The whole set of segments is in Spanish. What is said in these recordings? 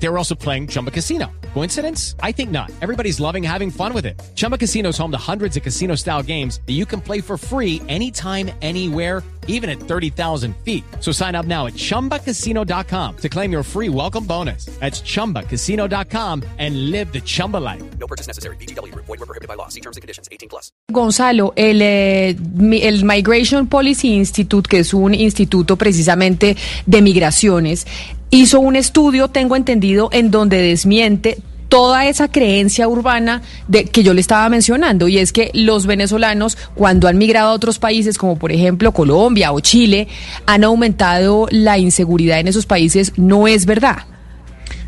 They were also playing Chumba Casino. Coincidence? I think not. Everybody's loving having fun with it. Chumba Casino is home to hundreds of casino style games that you can play for free anytime, anywhere, even at 30,000 feet. So sign up now at chumbacasino.com to claim your free welcome bonus. That's chumbacasino.com and live the Chumba life. No purchase necessary. BGW. Void were prohibited by law. See terms and conditions. 18 plus. Gonzalo, el, eh, el Migration Policy Institute, que es un instituto precisamente de migraciones, hizo un estudio, tengo entendido, en donde desmiente toda esa creencia urbana de que yo le estaba mencionando y es que los venezolanos cuando han migrado a otros países como por ejemplo Colombia o Chile han aumentado la inseguridad en esos países no es verdad.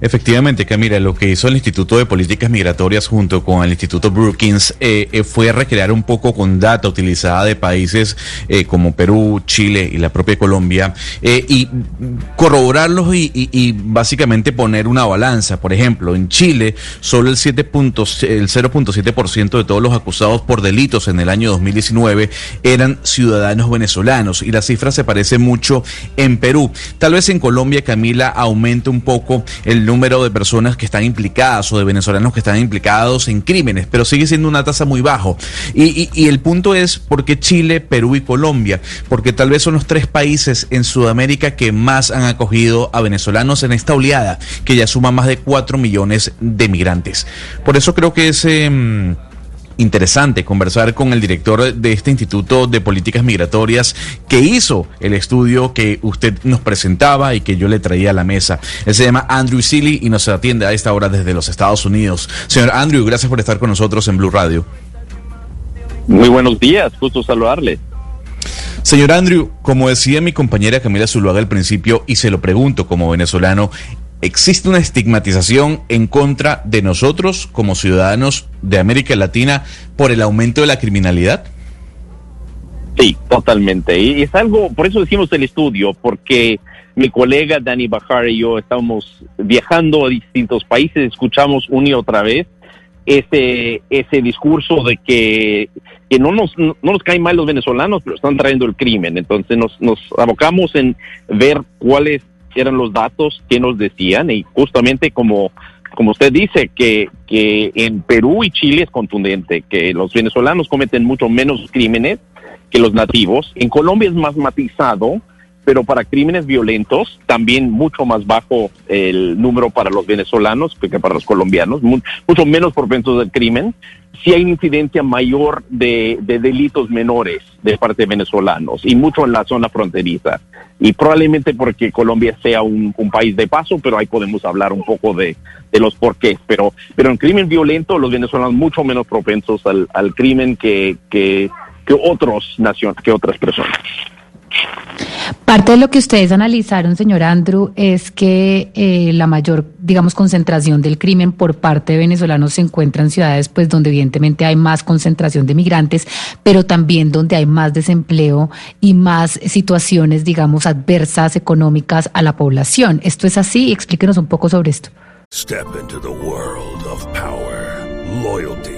Efectivamente, Camila, lo que hizo el Instituto de Políticas Migratorias junto con el Instituto Brookings eh, eh, fue recrear un poco con data utilizada de países eh, como Perú, Chile y la propia Colombia eh, y corroborarlos y, básicamente poner una balanza. Por ejemplo, en Chile, solo el, 7 puntos- el 0.7% de todos los acusados por delitos en el año 2019 eran ciudadanos venezolanos y la cifra se parece mucho en Perú. Tal vez en Colombia, Camila, aumente un poco el número de personas que están implicadas o de venezolanos que están implicados en crímenes, pero sigue siendo una tasa muy bajo. Y, el punto es por qué Chile, Perú y Colombia, porque tal vez son los tres países en Sudamérica que más han acogido a venezolanos en esta oleada, que ya suma más de 4 millones de migrantes. Por eso creo que es... interesante conversar con el director de este Instituto de Políticas Migratorias que hizo el estudio que usted nos presentaba y que yo le traía a la mesa. Él se llama Andrew Seeley y nos atiende a esta hora desde los Estados Unidos. Señor Andrew, gracias por estar con nosotros en Blue Radio. Muy buenos días, gusto saludarle. Señor Andrew, como decía mi compañera Camila Zuluaga al principio, y se lo pregunto como venezolano, ¿existe una estigmatización en contra de nosotros como ciudadanos de América Latina por el aumento de la criminalidad? Sí, totalmente. Y es algo, por eso decimos el estudio, porque mi colega Dani Bajar y yo estamos viajando a distintos países, escuchamos una y otra vez ese, ese discurso de que, que no, nos, no nos caen mal los venezolanos, pero están trayendo el crimen. Entonces nos, nos abocamos en ver cuáles eran los datos que nos decían y justamente como, como usted dice, que, que en Perú y Chile es contundente, que los venezolanos cometen mucho menos crímenes que los nativos. En Colombia es más matizado, pero para crímenes violentos también mucho más bajo el número para los venezolanos que para los colombianos, mu- mucho menos propensos al crimen. Sí hay incidencia mayor de, de delitos menores de parte de venezolanos y mucho en la zona fronteriza. Y probablemente porque Colombia sea un, país de paso, pero ahí podemos hablar un poco de, de los porqués. Pero, pero en crimen violento los venezolanos mucho menos propensos al, crimen que, que, que otros nacion- que otras personas. Parte de lo que ustedes analizaron, señor Andrew, es que eh, la mayor, digamos, concentración del crimen por parte de venezolanos se encuentra en ciudades, pues, donde evidentemente hay más concentración de migrantes, pero también donde hay más desempleo y más situaciones, digamos, adversas económicas a la población. ¿Esto es así? Explíquenos un poco sobre esto. Step into the world of power, loyalty,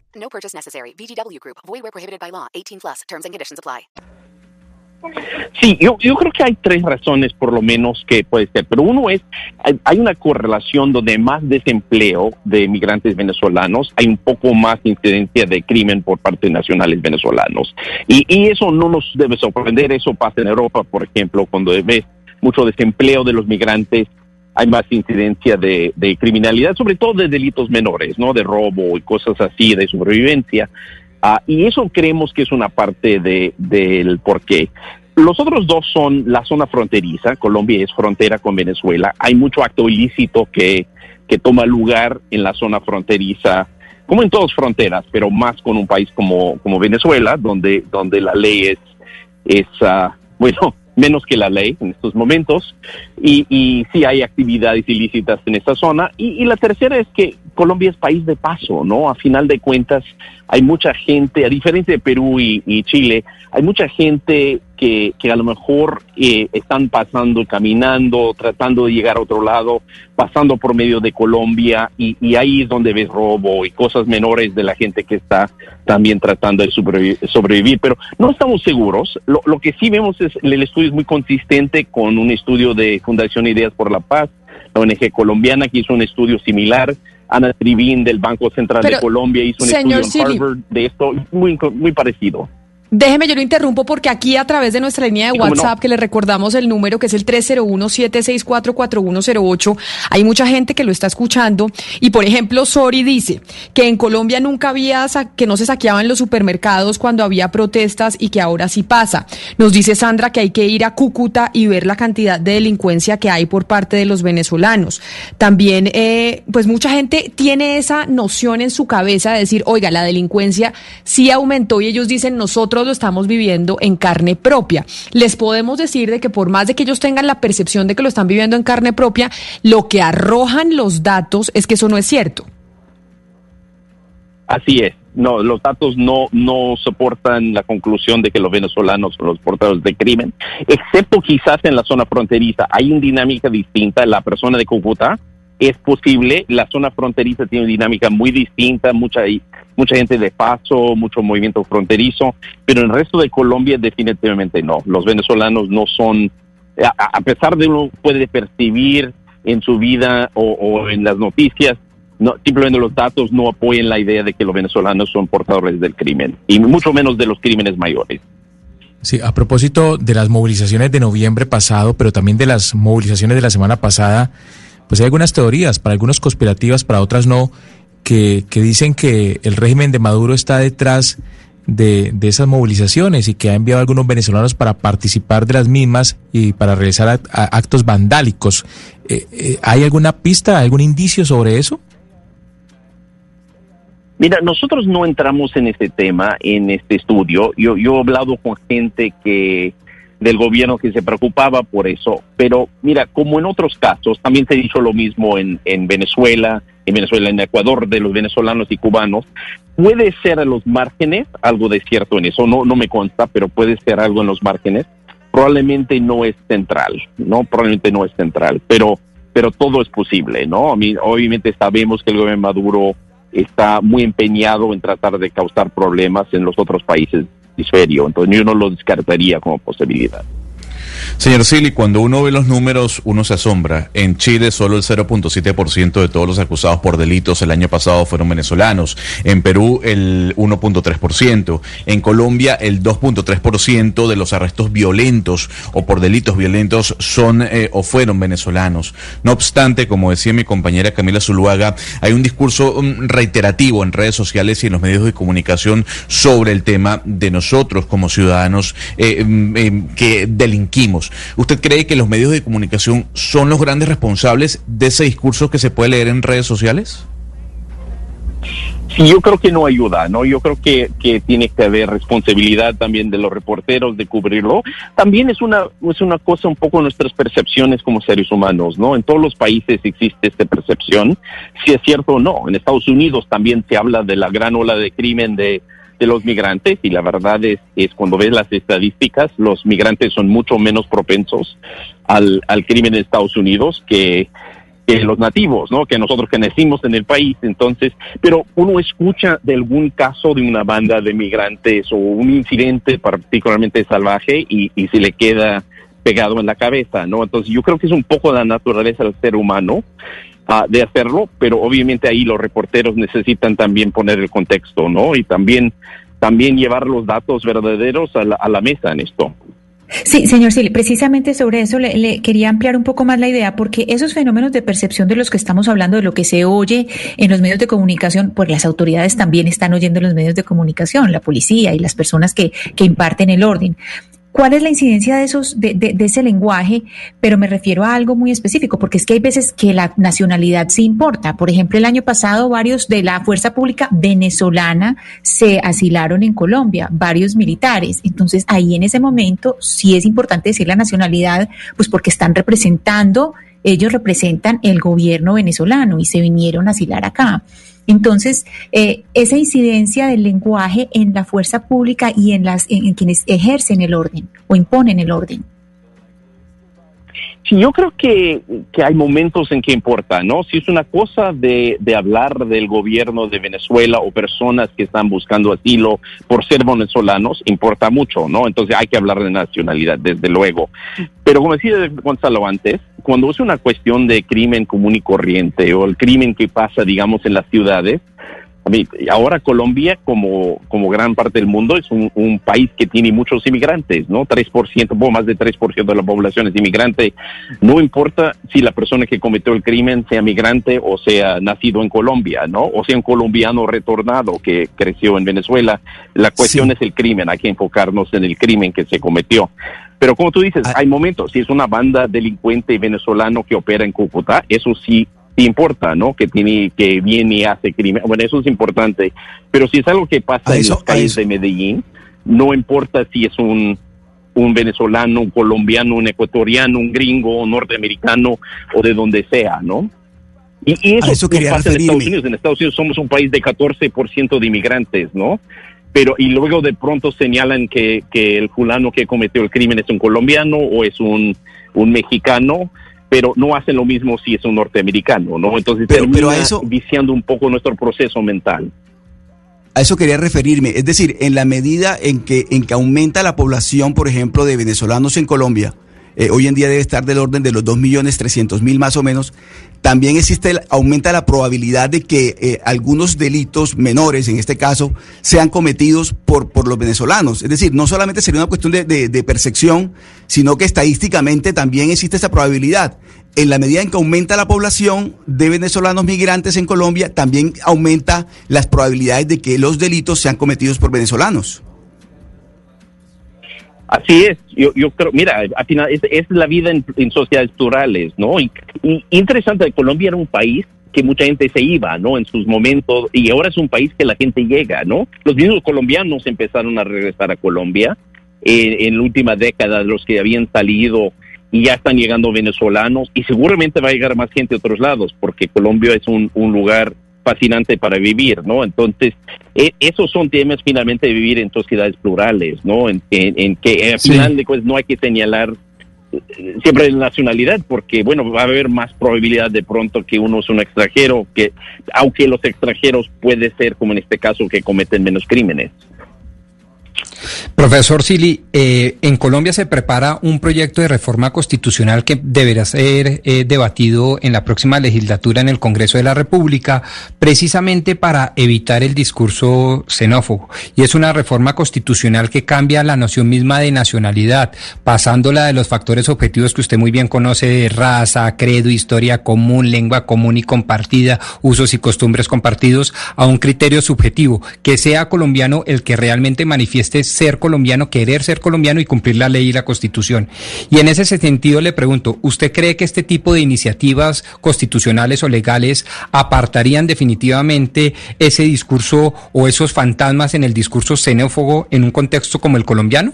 No purchase necessary. VGW Group. Void where prohibited by law. 18 plus. Terms and conditions apply. Sí, yo, yo creo que hay tres razones por lo menos que puede ser, pero uno es, hay, hay una correlación donde más desempleo de migrantes venezolanos, hay un poco más incidencia de crimen por parte de nacionales venezolanos. Y, y eso no nos debe sorprender, eso pasa en Europa, por ejemplo, cuando ves mucho desempleo de los migrantes, hay más incidencia de, de criminalidad, sobre todo de delitos menores, ¿no? De robo y cosas así, de sobrevivencia. Ah, y eso creemos que es una parte de, del porqué. Los otros dos son la zona fronteriza. Colombia es frontera con Venezuela. Hay mucho acto ilícito que, que toma lugar en la zona fronteriza, como en todas fronteras, pero más con un país como, como Venezuela, donde, donde la ley es, es ah, bueno, menos que la ley en estos momentos, y, y sí hay actividades ilícitas en esta zona. Y, y, la tercera es que Colombia es país de paso, ¿no? A final de cuentas, hay mucha gente, a diferencia de Perú y, y Chile, hay mucha gente que, que a lo mejor eh, están pasando, caminando, tratando de llegar a otro lado, pasando por medio de Colombia, y, y ahí es donde ves robo y cosas menores de la gente que está también tratando de sobrevivir. sobrevivir. Pero no estamos seguros. Lo, lo que sí vemos es el estudio es muy consistente con un estudio de Fundación Ideas por la Paz, la ONG colombiana que hizo un estudio similar. Ana Tribín del Banco Central Pero, de Colombia hizo un estudio en Harvard de esto, muy, muy parecido. Déjeme, yo lo interrumpo porque aquí a través de nuestra línea de WhatsApp, no? que le recordamos el número que es el 301-764-4108, hay mucha gente que lo está escuchando. Y por ejemplo, Sori dice que en Colombia nunca había, que no se saqueaban los supermercados cuando había protestas y que ahora sí pasa. Nos dice Sandra que hay que ir a Cúcuta y ver la cantidad de delincuencia que hay por parte de los venezolanos. También, eh, pues mucha gente tiene esa noción en su cabeza de decir, oiga, la delincuencia sí aumentó y ellos dicen, nosotros lo estamos viviendo en carne propia. Les podemos decir de que por más de que ellos tengan la percepción de que lo están viviendo en carne propia, lo que arrojan los datos es que eso no es cierto. Así es. No, los datos no, no soportan la conclusión de que los venezolanos son los portadores de crimen, excepto quizás en la zona fronteriza. Hay una dinámica distinta. La persona de Cúcuta es posible. La zona fronteriza tiene una dinámica muy distinta, mucha mucha gente de paso, mucho movimiento fronterizo, pero en el resto de Colombia definitivamente no. Los venezolanos no son, a, pesar de uno puede percibir en su vida o, o en las noticias, no, simplemente los datos no apoyan la idea de que los venezolanos son portadores del crimen, y mucho menos de los crímenes mayores. Sí, a propósito de las movilizaciones de noviembre pasado, pero también de las movilizaciones de la semana pasada, pues hay algunas teorías, para algunos conspirativas, para otras no, que, dicen que el régimen de Maduro está detrás de, de, esas movilizaciones y que ha enviado a algunos venezolanos para participar de las mismas y para realizar actos vandálicos. Eh, eh, ¿Hay alguna pista, algún indicio sobre eso? Mira, nosotros no entramos en este tema, en este estudio. Yo, yo he hablado con gente que del gobierno que se preocupaba por eso, pero mira, como en otros casos, también se ha dicho lo mismo en, en Venezuela, en Venezuela, en Ecuador, de los venezolanos y cubanos, puede ser a los márgenes algo de cierto en eso, no, no me consta, pero puede ser algo en los márgenes, probablemente no es central, ¿no? Probablemente no es central, pero, pero todo es posible, ¿no? Obviamente sabemos que el gobierno Maduro está muy empeñado en tratar de causar problemas en los otros países hemisferio, entonces yo no lo descartaría como posibilidad. Señor Sili, cuando uno ve los números, uno se asombra. En Chile, solo el 0.7% de todos los acusados por delitos el año pasado fueron venezolanos. En Perú, el 1.3%. En Colombia, el 2.3% de los arrestos violentos o por delitos violentos son eh, o fueron venezolanos. No obstante, como decía mi compañera Camila Zuluaga, hay un discurso um, reiterativo en redes sociales y en los medios de comunicación sobre el tema de nosotros como ciudadanos eh, eh, que ¿Usted cree que los medios de comunicación son los grandes responsables de ese discurso que se puede leer en redes sociales? Sí, yo creo que no ayuda, ¿no? Yo creo que, que tiene que haber responsabilidad también de los reporteros de cubrirlo. También es una, es una cosa un poco nuestras percepciones como seres humanos, ¿no? En todos los países existe esta percepción, si es cierto o no. En Estados Unidos también se habla de la gran ola de crimen de, de los migrantes y la verdad es, es cuando ves las estadísticas, los migrantes son mucho menos propensos al, al crimen en Estados Unidos que, que los nativos, ¿no? Que nosotros que nacimos en el país. Entonces, pero uno escucha de algún caso de una banda de migrantes o un incidente particularmente salvaje y, y se le queda pegado en la cabeza, ¿no? Entonces, yo creo que es un poco la naturaleza del ser humano de hacerlo, pero obviamente ahí los reporteros necesitan también poner el contexto, ¿no? Y también, también llevar los datos verdaderos a la, a la mesa en esto. Sí, señor Sili, precisamente sobre eso le, le, quería ampliar un poco más la idea, porque esos fenómenos de percepción de los que estamos hablando, de lo que se oye en los medios de comunicación, pues las autoridades también están oyendo los medios de comunicación, la policía y las personas que, que imparten el orden ¿Cuál es la incidencia de, esos, de, de, ese lenguaje? Pero me refiero a algo muy específico, porque es que hay veces que la nacionalidad sí importa. Por ejemplo, el año pasado varios de la fuerza pública venezolana se asilaron en Colombia, varios militares. Entonces, ahí en ese momento sí es importante decir la nacionalidad, pues porque están representando, ellos representan el gobierno venezolano y se vinieron a asilar acá. Entonces, eh, esa incidencia del lenguaje en la fuerza pública y en, las, en, quienes ejercen el orden o imponen el orden. Sí, yo creo que, que, hay momentos en que importa, ¿no? Si es una cosa de, de, hablar del gobierno de Venezuela o personas que están buscando asilo por ser venezolanos, importa mucho, ¿no? Entonces hay que hablar de nacionalidad, desde luego. Pero como decía Gonzalo antes, cuando es una cuestión de crimen común y corriente o el crimen que pasa, digamos, en las ciudades, a mí, ahora Colombia, como, como gran parte del mundo, es un, un país que tiene muchos inmigrantes, ¿no? 3%, poco más de 3% de la población es inmigrante. No importa si la persona que cometió el crimen sea migrante o sea nacido en Colombia, ¿no? O sea un colombiano retornado que creció en Venezuela. La cuestión es el crimen, hay que enfocarnos en el crimen que se cometió. Pero como tú dices, ah. hay momentos, si es una banda delincuente venezolano que opera en Cúcuta, eso sí importa, ¿no? Que tiene, que viene y hace crimen. Bueno, eso es importante. Pero si es algo que pasa en los calles de Medellín, no importa si es un, un venezolano, un colombiano, un ecuatoriano, un gringo, un norteamericano o de donde sea, ¿no? Y, eso, pasa en Estados Unidos. En Estados Unidos somos un país de 14% de inmigrantes, ¿no? pero y luego de pronto señalan que, que el fulano que cometió el crimen es un colombiano o es un, un mexicano, pero no hacen lo mismo si es un norteamericano, ¿no? Entonces pero, termina eso, viciando un poco nuestro proceso mental. A eso quería referirme, es decir, en la medida en que, en que aumenta la población, por ejemplo, de venezolanos en Colombia, eh, hoy en día debe estar del orden de los 2.300.000 más o menos, también existe, aumenta la probabilidad de que eh, algunos delitos menores, en este caso, sean cometidos por, por los venezolanos. Es decir, no solamente sería una cuestión de, de, percepción, sino que estadísticamente también existe esa probabilidad. En la medida en que aumenta la población de venezolanos migrantes en Colombia, también aumenta las probabilidades de que los delitos sean cometidos por venezolanos. Así es, yo, yo creo, mira, al final es, es la vida en, sociedades plurales, ¿no? Y, interesante, Colombia era un país que mucha gente se iba, ¿no? En sus momentos, y ahora es un país que la gente llega, ¿no? Los mismos colombianos empezaron a regresar a Colombia en la última década, los que habían salido y ya están llegando venezolanos, y seguramente va a llegar más gente a otros lados, porque Colombia es un, un lugar fascinante para vivir, ¿no? Entonces, e, esos son temas finalmente de vivir en sociedades plurales, ¿no? En, que al final de cuentas no hay que señalar eh, siempre la nacionalidad, porque bueno, va a haber más probabilidad de pronto que uno es un extranjero, que aunque los extranjeros puede ser, como en este caso, que cometen menos crímenes. Profesor Sili, eh, en Colombia se prepara un proyecto de reforma constitucional que deberá ser eh, debatido en la próxima legislatura en el Congreso de la República, precisamente para evitar el discurso xenófobo. Y es una reforma constitucional que cambia la noción misma de nacionalidad, pasándola de los factores objetivos que usted muy bien conoce de raza, credo, historia común, lengua común y compartida, usos y costumbres compartidos, a un criterio subjetivo, que sea colombiano el que realmente manifieste ser colombiano, querer ser colombiano y cumplir la ley y la constitución. Y en ese sentido le pregunto, ¿usted cree que este tipo de iniciativas constitucionales o legales apartarían definitivamente ese discurso o esos fantasmas en el discurso xenófobo en un contexto como el colombiano?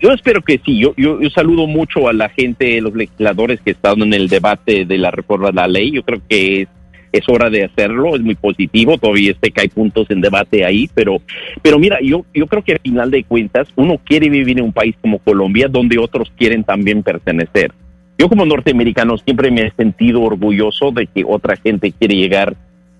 Yo, espero que sí. Yo, yo, yo, saludo mucho a la gente, los legisladores que están en el debate de la reforma de la ley. Yo creo que es es hora de hacerlo, es muy positivo, todavía sé que hay puntos en debate ahí, pero, pero mira, yo, yo creo que al final de cuentas uno quiere vivir en un país como Colombia donde otros quieren también pertenecer. Yo como norteamericano siempre me he sentido orgulloso de que otra gente quiere llegar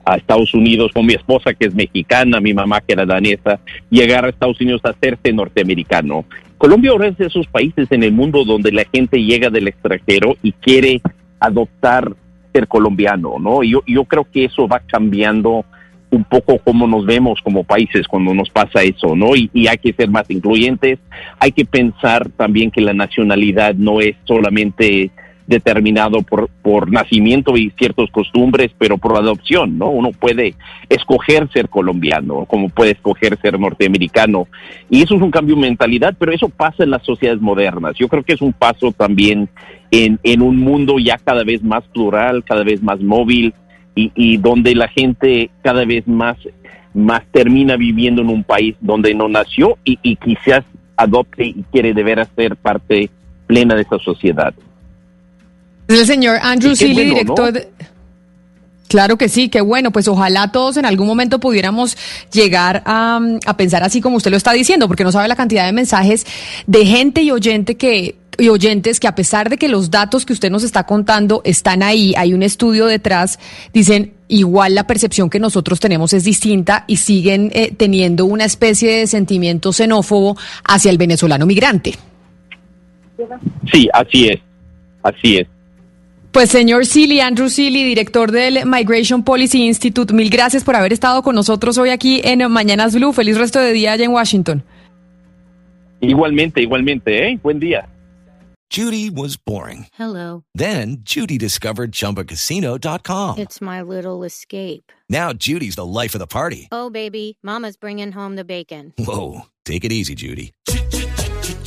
a Estados Unidos con mi esposa que es mexicana, mi mamá que era danesa, llegar a Estados Unidos a hacerse norteamericano. Colombia ahora es de esos países en el mundo donde la gente llega del extranjero y quiere adoptar ser colombiano, ¿no? Yo, yo creo que eso va cambiando un poco cómo nos vemos como países cuando nos pasa eso, ¿no? Y, y, hay que ser más incluyentes, hay que pensar también que la nacionalidad no es solamente determinado por, por nacimiento y ciertas costumbres, pero por adopción, ¿no? Uno puede escoger ser colombiano, como puede escoger ser norteamericano. Y eso es un cambio de mentalidad, pero eso pasa en las sociedades modernas. Yo creo que es un paso también en, en un mundo ya cada vez más plural, cada vez más móvil y, y donde la gente cada vez más, más termina viviendo en un país donde no nació y, y quizás adopte y quiere de veras ser parte plena de esa sociedad. Es el señor Andrew Seeley, bueno, ¿no? director de... Claro que sí, qué bueno, pues ojalá todos en algún momento pudiéramos llegar a, a pensar así como usted lo está diciendo, porque no sabe la cantidad de mensajes de gente y oyente que y oyentes que a pesar de que los datos que usted nos está contando están ahí, hay un estudio detrás, dicen igual la percepción que nosotros tenemos es distinta y siguen eh, teniendo una especie de sentimiento xenófobo hacia el venezolano migrante. Sí, así es, así es. Pues señor Seeley, Andrew Seeley, director del Migration Policy Institute, mil gracias por haber estado con nosotros hoy aquí en Mañanas Blue. Feliz resto de día allá en Washington. Igualmente, igualmente, ¿eh? Buen día. Judy was boring. Hello. Then Judy discovered ChumbaCasino.com. It's my little escape. Now Judy's the life of the party. Oh, baby, Mama's bringing home the bacon. Whoa, take it easy, Judy.